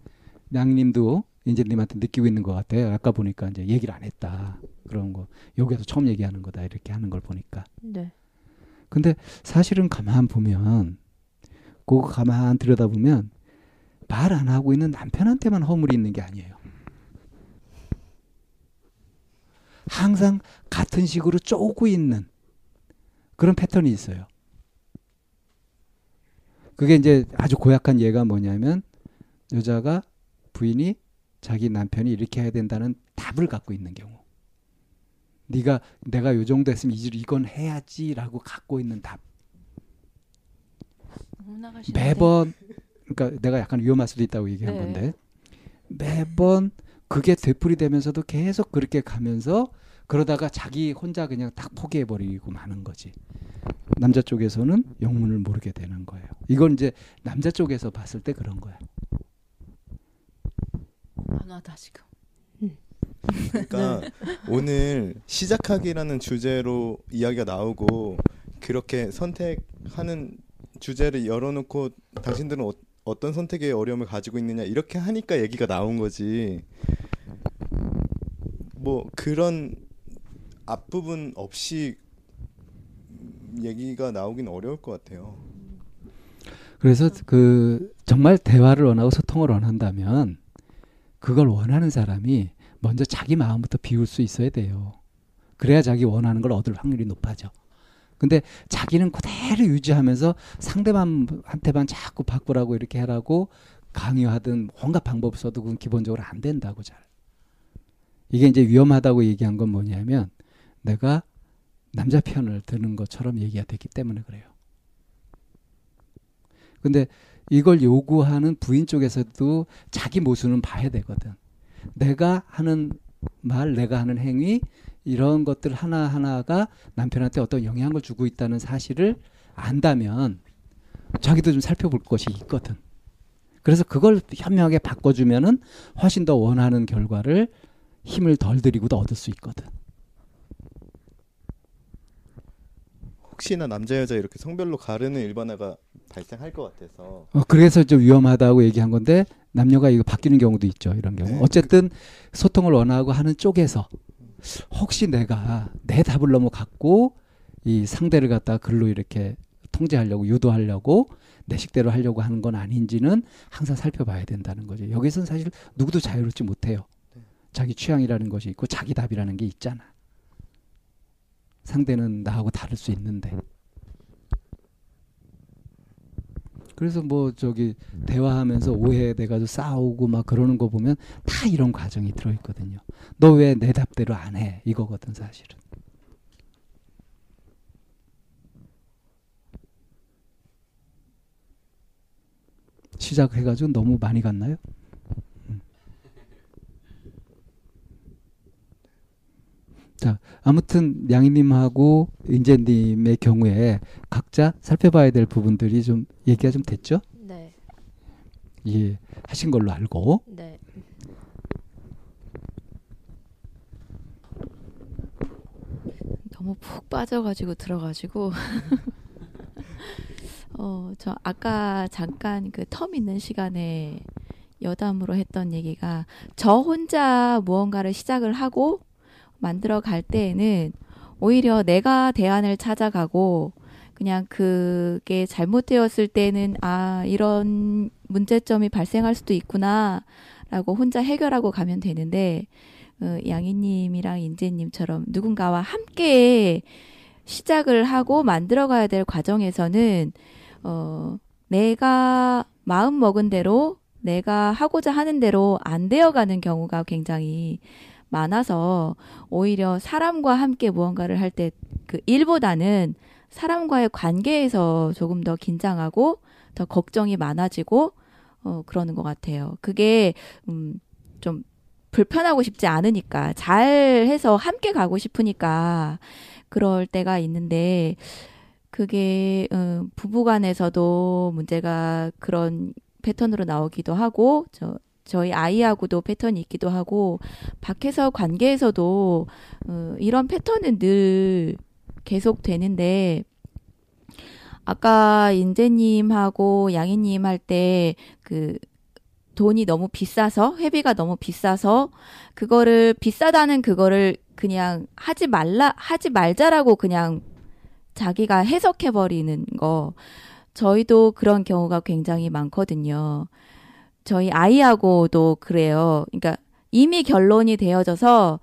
양님도 인재님한테 느끼고 있는 것 같아요. 아까 보니까 이제 얘기를 안 했다 그런 거 여기서 처음 얘기하는 거다 이렇게 하는 걸 보니까. 네. 근데 사실은 가만 보면 그거 가만 들여다보면 말 안 하고 있는 남편한테만 허물이 있는 게 아니에요. 항상 같은 식으로 쪼고 있는 그런 패턴이 있어요. 그게 이제 아주 고약한 예가 뭐냐면 여자가 부인이 자기 남편이 이렇게 해야 된다는 답을 갖고 있는 경우. 네가 내가 요 정도 했으면 이제 이건 해야지라고 갖고 있는 답. 매번 그러니까 내가 약간 위험할 수도 있다고 얘기한 네. 건데 매번 그게 되풀이되면서도 계속 그렇게 가면서 그러다가 자기 혼자 그냥 딱 포기해 버리고 마는 거지. 남자 쪽에서는 영문을 모르게 되는 거예요. 이건 이제 남자 쪽에서 봤을 때 그런 거야. 만화다 지금. 그러니까 오늘 시작하기라는 주제로 이야기가 나오고 그렇게 선택하는 주제를 열어놓고 당신들은 어, 어떤 선택의 어려움을 가지고 있느냐 이렇게 하니까 얘기가 나온 거지. 뭐 그런 앞부분 없이 얘기가 나오긴 어려울 것 같아요. 그래서 그 정말 대화를 원하고 소통을 원한다면 그걸 원하는 사람이 먼저 자기 마음부터 비울 수 있어야 돼요. 그래야 자기 원하는 걸 얻을 확률이 높아져. 근데 자기는 그대로 유지하면서 상대방한테만 자꾸 바꾸라고 이렇게 하라고 강요하든 온갖 방법 써도 그건 기본적으로 안 된다고 잘. 이게 이제 위험하다고 얘기한 건 뭐냐면 내가 남자 편을 드는 것처럼 얘기가 됐기 때문에 그래요. 근데 이걸 요구하는 부인 쪽에서도 자기 모습은 봐야 되거든. 내가 하는 말, 내가 하는 행위 이런 것들 하나 하나가 남편한테 어떤 영향을 주고 있다는 사실을 안다면 자기도 좀 살펴볼 것이 있거든. 그래서 그걸 현명하게 바꿔주면은 훨씬 더 원하는 결과를 힘을 덜 들이고도 얻을 수 있거든. 혹시나 남자 여자 이렇게 성별로 가르는 일반화가 발생할 것 같아서 어, 그래서 좀 위험하다고 얘기한 건데 남녀가 이거 바뀌는 경우도 있죠. 이런 경우. 네. 어쨌든 소통을 원하고 하는 쪽에서 혹시 내가 내 답을 너무 갖고 이 상대를 갖다 글로 이렇게 통제하려고 유도하려고 내 식대로 하려고 하는 건 아닌지는 항상 살펴봐야 된다는 거죠. 여기서는 사실 누구도 자유롭지 못해요. 자기 취향이라는 것이 있고 자기 답이라는 게 있잖아. 상대는 나하고 다를 수 있는데. 그래서 뭐 저기 대화하면서 오해돼가지고 싸우고 막 그러는 거 보면 다 이런 과정이 들어있거든요. 너 왜 내 답대로 안 해? 이거거든 사실은. 시작해가지고 너무 많이 갔나요? 자, 아무튼 양희님하고 인재님의 경우에 각자 살펴봐야 될 부분들이 좀 얘기가 좀 됐죠? 네. 예, 하신 걸로 알고. 네. 너무 푹 빠져가지고 들어가지고 [laughs] 어 저 아까 잠깐 그 텀 있는 시간에 여담으로 했던 얘기가 저 혼자 무언가를 시작을 하고 만들어 갈 때에는 오히려 내가 대안을 찾아가고 그냥 그게 잘못되었을 때는 아 이런 문제점이 발생할 수도 있구나라고 혼자 해결하고 가면 되는데 어, 양희님이랑 인재님처럼 누군가와 함께 시작을 하고 만들어가야 될 과정에서는 어, 내가 마음 먹은 대로 내가 하고자 하는 대로 안 되어가는 경우가 굉장히 많아서 오히려 사람과 함께 무언가를 할 때 그 일보다는 사람과의 관계에서 조금 더 긴장하고 더 걱정이 많아지고 어 그러는 것 같아요. 그게 음좀 불편하고 싶지 않으니까 잘 해서 함께 가고 싶으니까 그럴 때가 있는데 그게 음, 부부간에서도 문제가 그런 패턴으로 나오기도 하고 저 저희 아이하고도 패턴이 있기도 하고 밖에서 관계에서도 어, 이런 패턴은 늘 계속 되는데 아까 인재님하고 양희님 할 때 그 돈이 너무 비싸서 회비가 너무 비싸서 그거를 비싸다는 그거를 그냥 하지 말라 하지 말자라고 그냥 자기가 해석해 버리는 거 저희도 그런 경우가 굉장히 많거든요. 저희 아이하고도 그래요. 그러니까 이미 결론이 되어져서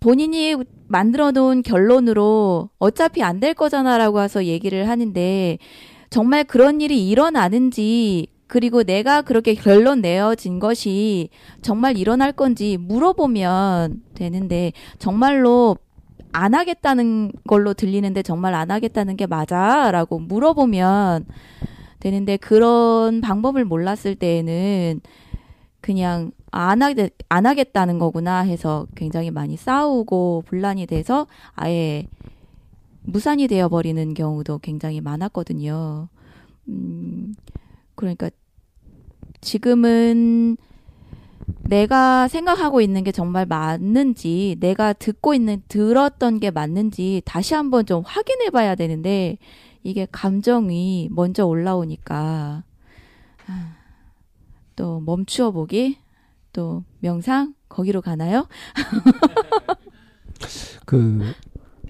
본인이 만들어 놓은 결론으로 어차피 안 될 거잖아라고 해서 얘기를 하는데 정말 그런 일이 일어나는지 그리고 내가 그렇게 결론 내어진 것이 정말 일어날 건지 물어보면 되는데 정말로 안 하겠다는 걸로 들리는데 정말 안 하겠다는 게 맞아 라고 물어보면 되는데 그런 방법을 몰랐을 때에는 그냥 안, 하, 안 하겠다는 거구나 해서 굉장히 많이 싸우고 분란이 돼서 아예 무산이 되어버리는 경우도 굉장히 많았거든요. 음, 그러니까 지금은 내가 생각하고 있는 게 정말 맞는지, 내가 듣고 있는, 들었던 게 맞는지 다시 한번 좀 확인해 봐야 되는데, 이게 감정이 먼저 올라오니까, 아, 또 멈추어 보기, 또 명상, 거기로 가나요? [laughs] 그,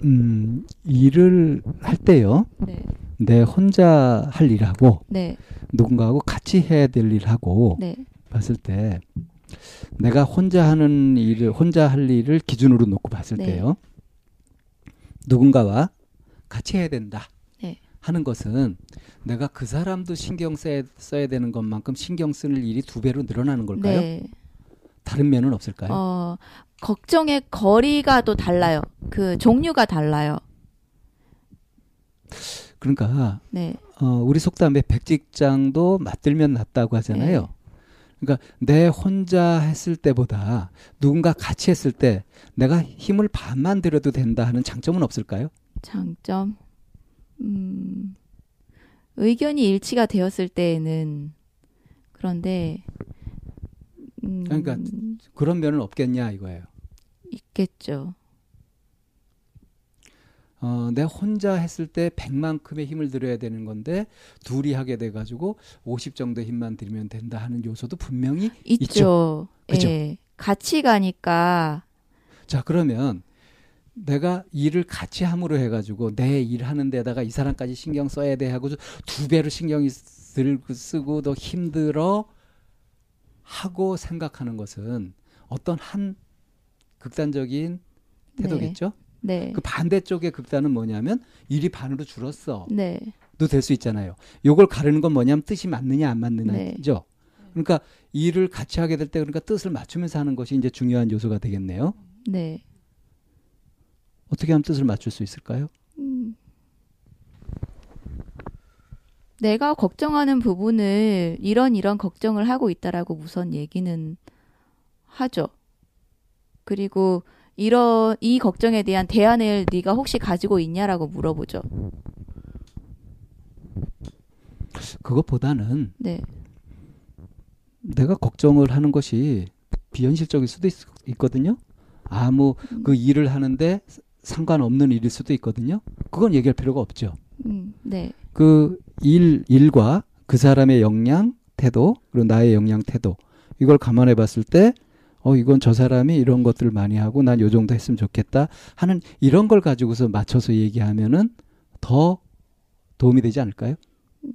음, 일을 할 때요. 네. 내 혼자 할 일하고 네. 누군가하고 같이 해야 될 일하고 네. 봤을 때 내가 혼자 하는 일을 혼자 할 일을 기준으로 놓고 봤을 네. 때요. 누군가와 같이 해야 된다. 네. 하는 것은 내가 그 사람도 신경 써야, 써야 되는 것만큼 신경 쓰는 일이 두 배로 늘어나는 걸까요? 네. 다른 면은 없을까요? 어, 걱정의 거리가 또 달라요. 그 종류가 달라요. 그러니까 네. 어, 우리 속담에 백직장도 맞들면 낫다고 하잖아요. 네. 그러니까 내 혼자 했을 때보다 누군가 같이 했을 때 내가 힘을 반만 들여도 된다 하는 장점은 없을까요? 장점. 음, 의견이 일치가 되었을 때에는 그런데 음, 그러니까 그런 면은 없겠냐 이거예요. 있겠죠. 어, 내 혼자 했을 때 100만큼의 힘을 들여야 되는 건데 둘이 하게 돼 가지고 50 정도 힘만 들이면 된다 하는 요소도 분명히 있죠. 그죠? 예. 같이 가니까 자 그러면 내가 일을 같이 함으로 해가지고 내 일하는 데다가 이 사람까지 신경 써야 돼 하고 두 배로 신경이 들고 쓰고 더 힘들어 하고 생각하는 것은 어떤 한 극단적인 태도겠죠. 네. 그 반대쪽의 극단은 뭐냐면 일이 반으로 줄었어. 네. 도 될 수 있잖아요. 요걸 가르는 건 뭐냐면 뜻이 맞느냐 안 네. 맞느냐죠. 그러니까 일을 같이 하게 될 때 그러니까 뜻을 맞추면서 하는 것이 이제 중요한 요소가 되겠네요. 네. 어떻게 하면 뜻을 맞출 수 있을까요? 음. 내가 걱정하는 부분을 이런 이런 걱정을 하고 있다라고 우선 얘기는 하죠. 그리고 이런 이 걱정에 대한 대안을 네가 혹시 가지고 있냐라고 물어보죠. 그것보다는 네. 내가 걱정을 하는 것이 비현실적일 수도 있, 있거든요. 아무 그 일을 하는데 상관없는 일일 수도 있거든요. 그건 얘기할 필요가 없죠. 음, 네. 그 일, 일과 그 사람의 역량, 태도, 그리고 나의 역량, 태도, 이걸 감안해 봤을 때, 어, 이건 저 사람이 이런 것들을 많이 하고 난 요 정도 했으면 좋겠다 하는 이런 걸 가지고서 맞춰서 얘기하면은 더 도움이 되지 않을까요?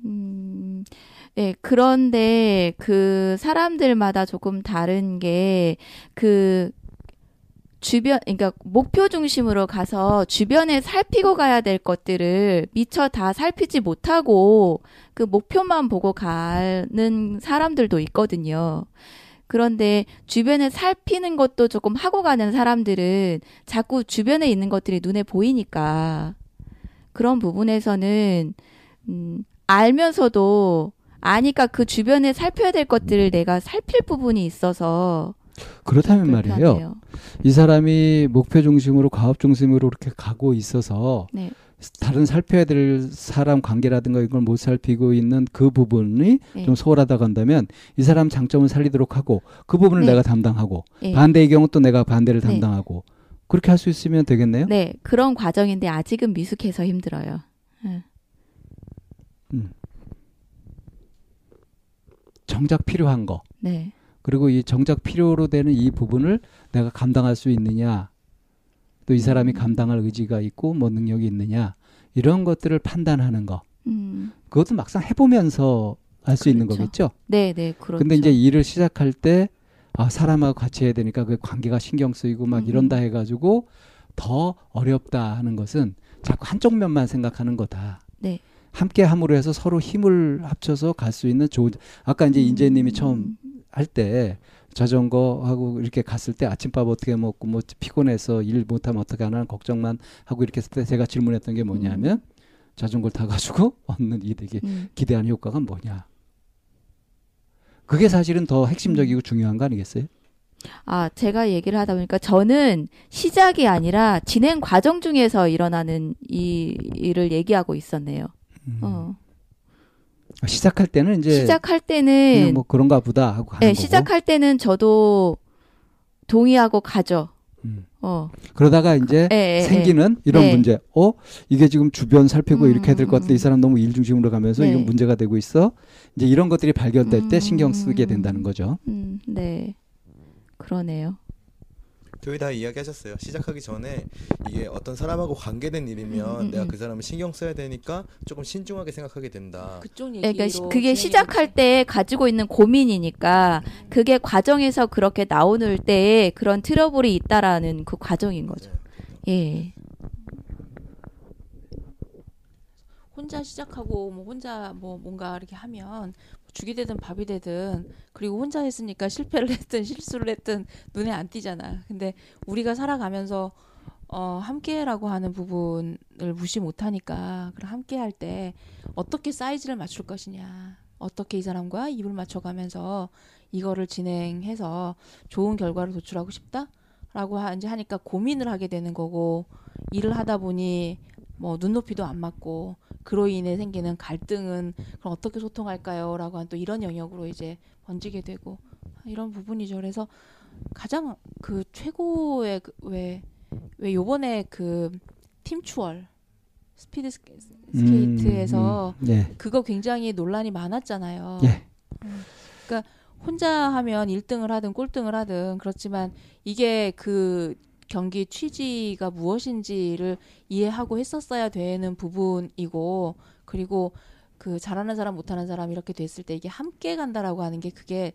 음, 네, 그런데 그 사람들마다 조금 다른 게 그 주변 그러니까 목표 중심으로 가서 주변에 살피고 가야 될 것들을 미처 다 살피지 못하고 그 목표만 보고 가는 사람들도 있거든요. 그런데 주변에 살피는 것도 조금 하고 가는 사람들은 자꾸 주변에 있는 것들이 눈에 보이니까 그런 부분에서는 음, 알면서도 아니까 그 주변에 살펴야 될 것들을 내가 살필 부분이 있어서 그렇다면 말이에요. 불편해요. 이 사람이 목표 중심으로 과업 중심으로 이렇게 가고 있어서 네. 다른 살펴야 될 사람 관계라든가 이걸 못 살피고 있는 그 부분이 네. 좀 소홀하다고 한다면 이 사람 장점을 살리도록 하고 그 부분을 네. 내가 담당하고 예. 반대의 경우 또 내가 반대를 네. 담당하고 그렇게 할 수 있으면 되겠네요. 네, 그런 과정인데 아직은 미숙해서 힘들어요. 예. 정작 필요한 거 네. 그리고 이 정작 필요로 되는 이 부분을 내가 감당할 수 있느냐 또 이 사람이 음. 감당할 의지가 있고 뭐 능력이 있느냐 이런 것들을 판단하는 거 음. 그것도 막상 해보면서 알수 있는 그렇죠. 거겠죠. 네, 네, 그렇죠. 근데 이제 일을 시작할 때 아, 사람하고 같이 해야 되니까 그 관계가 신경 쓰이고 막 음. 이런다 해가지고 더 어렵다 하는 것은 자꾸 한쪽 면만 생각하는 거다. 네. 함께 함으로 해서 서로 힘을 합쳐서 갈 수 있는 좋은 아까 이제 인재님이 음. 처음 할 때 자전거 하고 이렇게 갔을 때 아침밥 어떻게 먹고 뭐 피곤해서 일 못하면 어떻게 하나 걱정만 하고 이렇게 했을 때 제가 질문했던 게 뭐냐면 자전거를 타가지고 [laughs] 얻는 이득이 음. 기대하는 효과가 뭐냐. 그게 사실은 더 핵심적이고 중요한 거 아니겠어요? 아, 제가 얘기를 하다 보니까 저는 시작이 아니라 진행 과정 중에서 일어나는 이 일을 얘기하고 있었네요. 음. 어. 시작할 때는 이제 시작할 때는 뭐 그런가 보다 하고 하는 네, 거고. 시작할 때는 저도 동의하고 가죠. 음. 어. 그러다가 이제 예, 예, 생기는 이런 네. 문제. 어 이게 지금 주변 살피고 음, 이렇게 해야 될 것 같은데 음. 이 사람 너무 일 중심으로 가면서 네. 이건 문제가 되고 있어. 이제 이런 것들이 발견될 때 음. 신경 쓰게 된다는 거죠. 음, 네. 그러네요. 거의 다 이야기하셨어요. 시작하기 전에 이게 어떤 사람하고 관계된 일이면 음, 음, 내가 음. 그 사람을 신경 써야 되니까 조금 신중하게 생각하게 된다. 그쪽 얘기로 그러니까 시- 그게 시작할. 때 가지고 있는 고민이니까 그게 과정에서 그렇게 나오는 때에 그런 트러블이 있다라는 그 과정인 거죠. 예. 혼자 시작하고 뭐 혼자 뭐 뭔가 이렇게 하면 죽이 되든 밥이 되든 그리고 혼자 했으니까 실패를 했든 실수를 했든 눈에 안 띄잖아. 근데 우리가 살아가면서 어 함께라고 하는 부분을 무시 못 하니까 그럼 함께 할 때 어떻게 사이즈를 맞출 것이냐. 어떻게 이 사람과 입을 맞춰 가면서 이거를 진행해서 좋은 결과를 도출하고 싶다라고 하- 이제 하니까 고민을 하게 되는 거고 일을 하다 보니 뭐 눈높이도 안 맞고 그로 인해 생기는 갈등은 그럼 어떻게 소통할까요?라고 한 또 이런 영역으로 이제 번지게 되고 이런 부분이죠. 그래서 가장 그 최고의 그 왜왜 요번에 그 팀추월 스피드 스케- 스케이트에서 음, 음, 네. 그거 굉장히 논란이 많았잖아요. 예. 그러니까 혼자 하면 1등을 하든 꼴등을 하든 그렇지만 이게 그 경기 취지가 무엇인지를 이해하고 했었어야 되는 부분이고 그리고 그 잘하는 사람 못하는 사람 이렇게 됐을 때 이게 함께 간다라고 하는 게 그게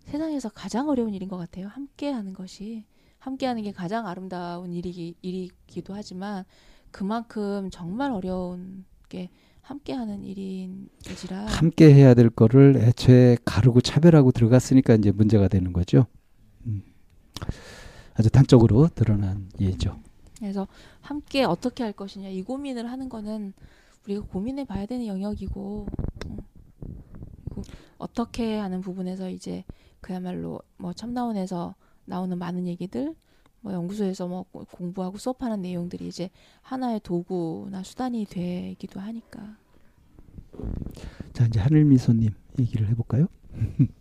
세상에서 가장 어려운 일인 것 같아요. 함께 하는 것이 함께 하는 게 가장 아름다운 일이기, 일이기도 하지만 그만큼 정말 어려운 게 함께 하는 일인지라 함께 해야 될 거를 애초에 가르고 차별하고 들어갔으니까 이제 문제가 되는 거죠. 음. 아주 단적으로 드러난 예죠. 그래서 함께 어떻게 할 것이냐 이 고민을 하는 거는 우리가 고민해 봐야 되는 영역이고 어. 그리고 어떻게 하는 부분에서 이제 그야말로 뭐 첨다운에서 나오는 많은 얘기들 뭐 연구소에서 뭐 고- 공부하고 수업하는 내용들이 이제 하나의 도구나 수단이 되기도 하니까 자 이제 하늘미소님 얘기를 해볼까요? [laughs]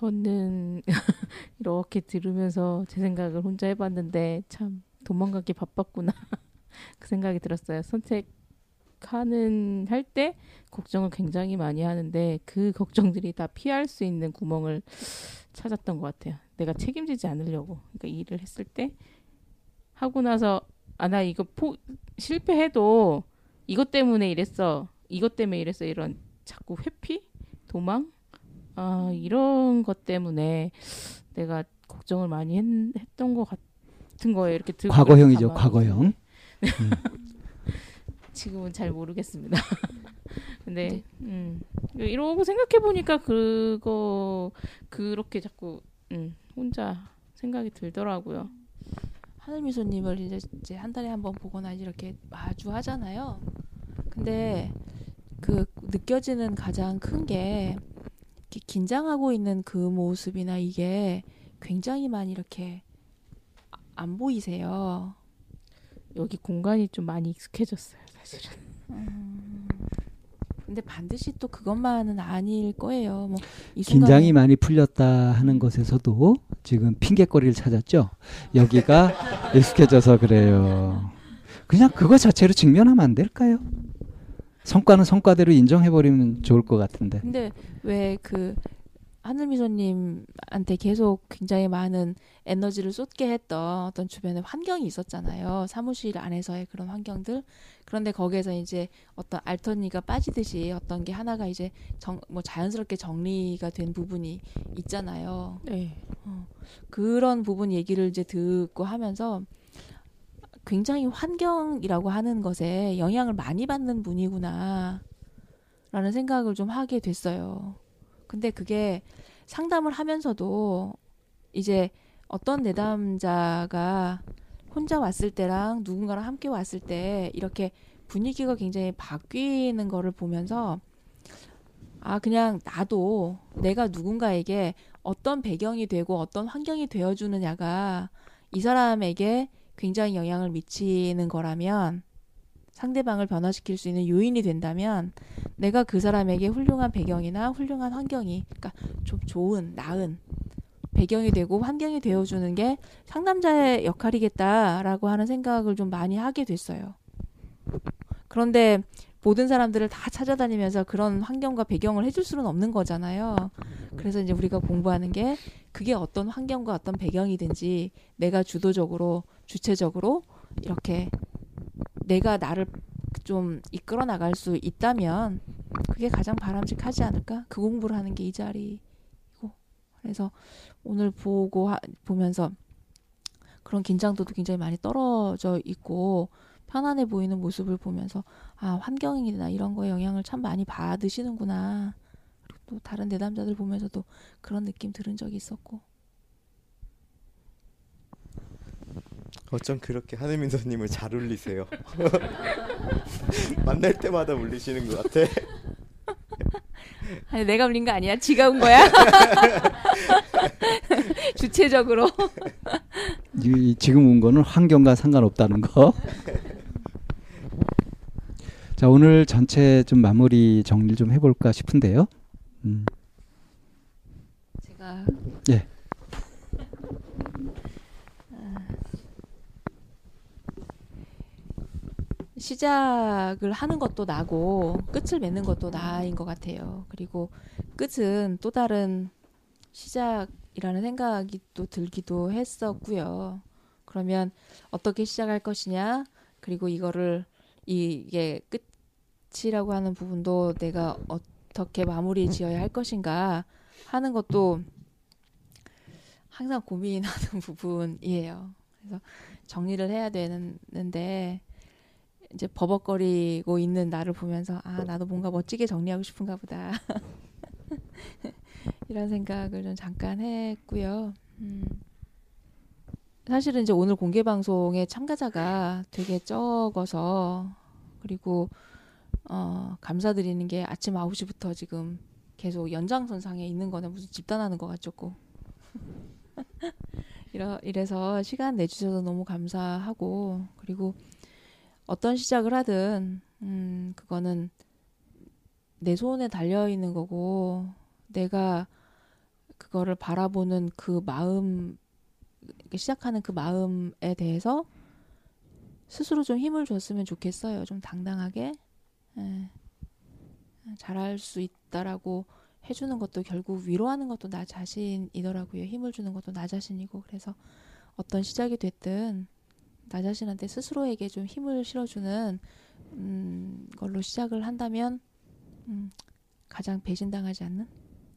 저는 [laughs] 이렇게 들으면서 제 생각을 혼자 해봤는데 참 도망가기 바빴구나 [laughs] 그 생각이 들었어요. 선택하는 할 때 걱정을 굉장히 많이 하는데 그 걱정들이 다 피할 수 있는 구멍을 찾았던 것 같아요. 내가 책임지지 않으려고 그러니까 일을 했을 때 하고 나서 아 나 이거 포 실패해도 이것 때문에 이랬어 이것 때문에 이랬어 이런 자꾸 회피 도망 아 이런 것 때문에 내가 걱정을 많이 했, 했던 것 같은 거예요. 이렇게 들고 과거형이죠. 과거형. [laughs] 지금은 잘 모르겠습니다. [laughs] 근데 네. 음, 이러고 생각해 보니까 그거 그렇게 자꾸 음, 혼자 생각이 들더라고요. 하늘미소님을 이제, 이제 한 달에 한 번 보거나 이렇게 마주 하잖아요. 근데 그 느껴지는 가장 큰 게 긴장하고 있는 그 모습이나 이게 굉장히 많이 이렇게 아- 안 보이세요. 여기 공간이 좀 많이 익숙해졌어요, 사실은. 근데 반드시 또 그것만은 아닐 거예요. 뭐 긴장이 많이 풀렸다 하는 것에서도 지금 핑계거리를 찾았죠. 여기가 [laughs] 익숙해져서 그래요. 그냥 그거 자체로 직면하면 안 될까요? 성과는 성과대로 인정해버리면 좋을 것 같은데. 근데 왜 그 하늘미소님한테 계속 굉장히 많은 에너지를 쏟게 했던 어떤 주변의 환경이 있었잖아요. 사무실 안에서의 그런 환경들. 그런데 거기에서 이제 어떤 알턴니가 빠지듯이 어떤 게 하나가 이제 정, 뭐 자연스럽게 정리가 된 부분이 있잖아요. 네. 어, 그런 부분 얘기를 이제 듣고 하면서 굉장히 환경이라고 하는 것에 영향을 많이 받는 분이구나 라는 생각을 좀 하게 됐어요. 근데 그게 상담을 하면서도 이제 어떤 내담자가 혼자 왔을 때랑 누군가랑 함께 왔을 때 이렇게 분위기가 굉장히 바뀌는 거를 보면서 아 그냥 나도 내가 누군가에게 어떤 배경이 되고 어떤 환경이 되어주느냐가 이 사람에게 굉장히 영향을 미치는 거라면 상대방을 변화시킬 수 있는 요인이 된다면 내가 그 사람에게 훌륭한 배경이나 훌륭한 환경이 그러니까 좀 좋은 나은 배경이 되고 환경이 되어주는 게 상담자의 역할이겠다라고 하는 생각을 좀 많이 하게 됐어요. 그런데 모든 사람들을 다 찾아다니면서 그런 환경과 배경을 해줄 수는 없는 거잖아요. 그래서 이제 우리가 공부하는 게 그게 어떤 환경과 어떤 배경이든지 내가 주도적으로 주체적으로 이렇게 내가 나를 좀 이끌어 나갈 수 있다면 그게 가장 바람직하지 않을까? 그 공부를 하는 게 이 자리이고 그래서 오늘 보고 하, 보면서 그런 긴장도도 굉장히 많이 떨어져 있고 편안해 보이는 모습을 보면서 아 환경이나 이런 거에 영향을 참 많이 받으시는구나 그리고 또 다른 내담자들 보면서도 그런 느낌 들은 적이 있었고 어쩜 그렇게 하늘민서님을 잘 울리세요. [laughs] 만날 때마다 울리시는 것 같아. 아니 내가 울린 거 아니야 지가 운 거야 [laughs] 주체적으로 이, 지금 온 거는 환경과 상관없다는 거. 자 오늘 전체 좀 마무리 정리 좀 해볼까 싶은데요. 음, 제가 예. 시작을 하는 것도 나고 끝을 맺는 것도 나인 것 같아요. 그리고 끝은 또 다른 시작이라는 생각이 또 들기도 했었고요. 그러면 어떻게 시작할 것이냐? 그리고 이거를 이게 끝 이라고 하는 부분도 내가 어떻게 마무리 지어야 할 것인가 하는 것도 항상 고민하는 [laughs] 부분이에요. 그래서 정리를 해야 되는데 이제 버벅거리고 있는 나를 보면서 아 나도 뭔가 멋지게 정리하고 싶은가 보다 [laughs] 이런 생각을 좀 잠깐 했고요. 음. 사실은 이제 오늘 공개 방송에 참가자가 되게 적어서 그리고 어, 감사드리는 게 아침 9시부터 지금 계속 연장선상에 있는 거는 무슨 집단하는 것 같죠. [laughs] 이러, 이래서 시간 내주셔서 너무 감사하고 그리고 어떤 시작을 하든 음 그거는 내 손에 달려 있는 거고 내가 그거를 바라보는 그 마음 시작하는 그 마음에 대해서 스스로 좀 힘을 줬으면 좋겠어요. 좀 당당하게 예. 잘할 수 있다라고 해주는 것도 결국 위로하는 것도 나 자신이더라고요. 힘을 주는 것도 나 자신이고 그래서 어떤 시작이 됐든 나 자신한테 스스로에게 좀 힘을 실어주는 음, 걸로 시작을 한다면 음, 가장 배신당하지 않는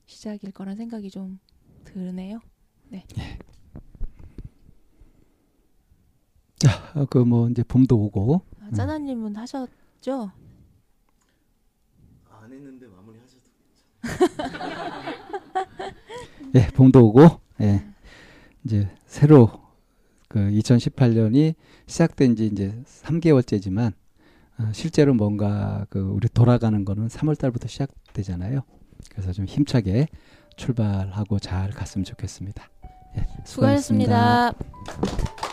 시작일 거란 생각이 좀 드네요. 그뭐 이제 봄도 오고 아, 짜나님은 하셨죠? 안 했는데 마무리 하셔도. 예, 봄도 오고 예. 이제 새로 그 2018년이 시작된 지 이제 3개월째지만 어, 실제로 뭔가 그 우리 돌아가는 거는 3월 달부터 시작되잖아요. 그래서 좀 힘차게 출발하고 잘 갔으면 좋겠습니다. 예, 수고하셨습니다. 수고하셨습니다.